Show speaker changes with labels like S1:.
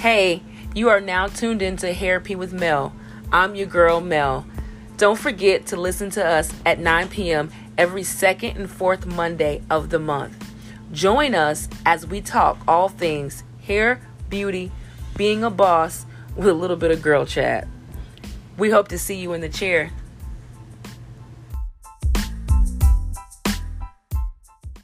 S1: Hey, you are now tuned into Therapy with Mel. I'm your girl, Mel. Don't forget to listen to us at 9 p.m. every second and fourth Monday of the month. Join us as we talk all things hair, beauty, being a boss, with a little bit of girl chat. We hope to see you in the chair.